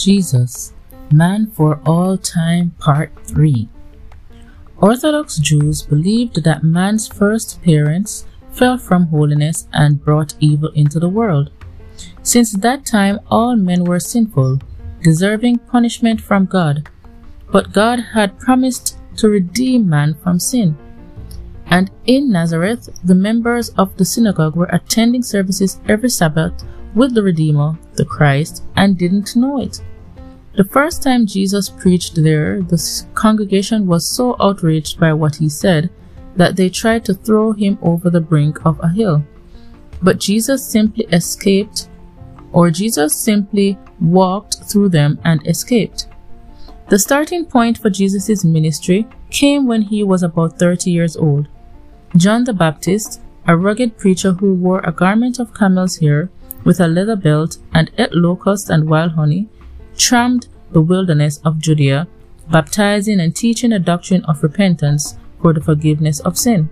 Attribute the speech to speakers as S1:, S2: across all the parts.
S1: Jesus, Man for All Time Part 3 Orthodox Jews believed that man's first parents fell from holiness and brought evil into the world. Since that time, all men were sinful, deserving punishment from God. But God had promised to redeem man from sin. And in Nazareth, the members of the synagogue were attending services every Sabbath with the Redeemer, the Christ, and didn't know it. The first time Jesus preached there, the congregation was so outraged by what he said that they tried to throw him over the brink of a hill. But Jesus simply escaped, or Jesus simply walked through them and escaped. The starting point for Jesus' ministry came when he was about 30 years old. John the Baptist, a rugged preacher who wore a garment of camel's hair with a leather belt and ate locusts and wild honey, tramped the wilderness of Judea, baptizing and teaching a doctrine of repentance for the forgiveness of sin.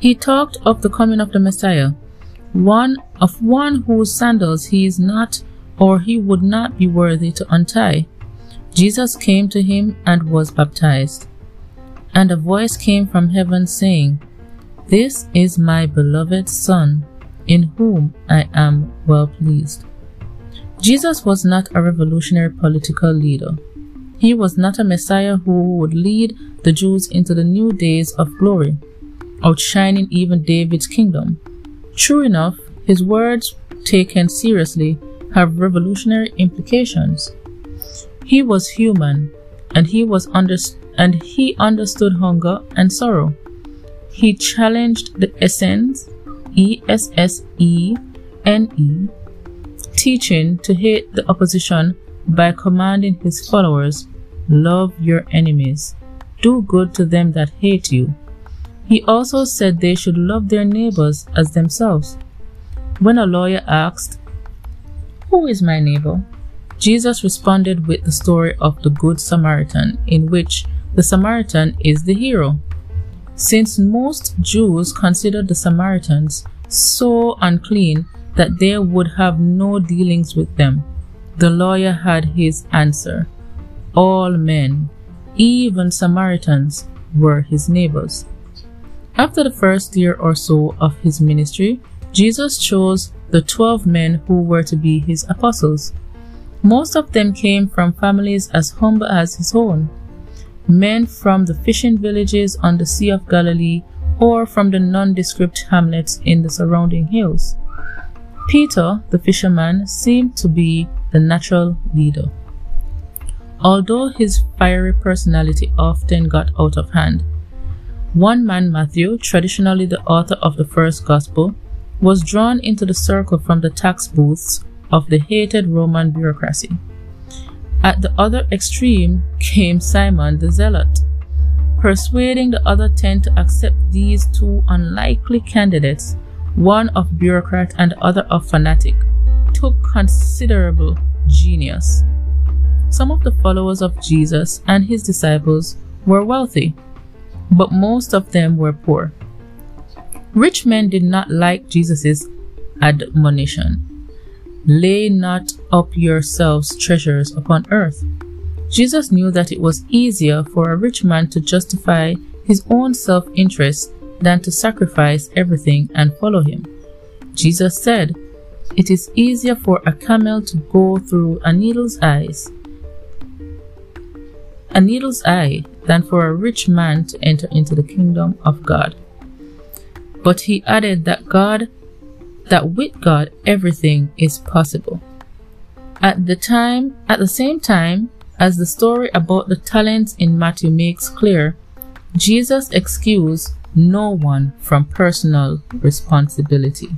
S1: He talked of the coming of the Messiah, one of one whose sandals he is not or he would not be worthy to untie. Jesus came to him and was baptized. And a voice came from heaven saying, This is my beloved Son, in whom I am well pleased. Jesus was not a revolutionary political leader. He was not a Messiah who would lead the Jews into the new days of glory, outshining even David's kingdom. True enough, his words, taken seriously, have revolutionary implications. He was human, and he was under, and he understood hunger and sorrow. He challenged the Essene E S S E N E, teaching to hate the opposition by commanding his followers, Love your enemies, do good to them that hate you. He also said they should love their neighbors as themselves. When a lawyer asked, Who is my neighbor? Jesus responded with the story of the Good Samaritan, in which the Samaritan is the hero. Since most Jews considered the Samaritans so unclean that they would have no dealings with them, the lawyer had his answer. All men, even Samaritans, were his neighbors. After the first year or so of his ministry, Jesus chose the twelve men who were to be his apostles. Most of them came from families as humble as his own men from the fishing villages on the Sea of Galilee or from the nondescript hamlets in the surrounding hills. Peter, the fisherman, seemed to be the natural leader. Although his fiery personality often got out of hand, one man, Matthew, traditionally the author of the first gospel, was drawn into the circle from the tax booths of the hated Roman bureaucracy. At the other extreme came Simon the Zealot, persuading the other ten to accept these two unlikely candidates, one of bureaucrat and other of fanatic, took considerable genius. Some of the followers of Jesus and his disciples were wealthy, but most of them were poor. Rich men did not like Jesus' admonition Lay not up yourselves treasures upon earth. Jesus knew that it was easier for a rich man to justify his own self interest than to sacrifice everything and follow him. Jesus said, It is easier for a camel to go through a needle's eyes, a needle's eye, than for a rich man to enter into the kingdom of God. But he added that God that with God everything is possible. At the time, at the same time, as the story about the talents in Matthew makes clear, Jesus excused no one from personal responsibility.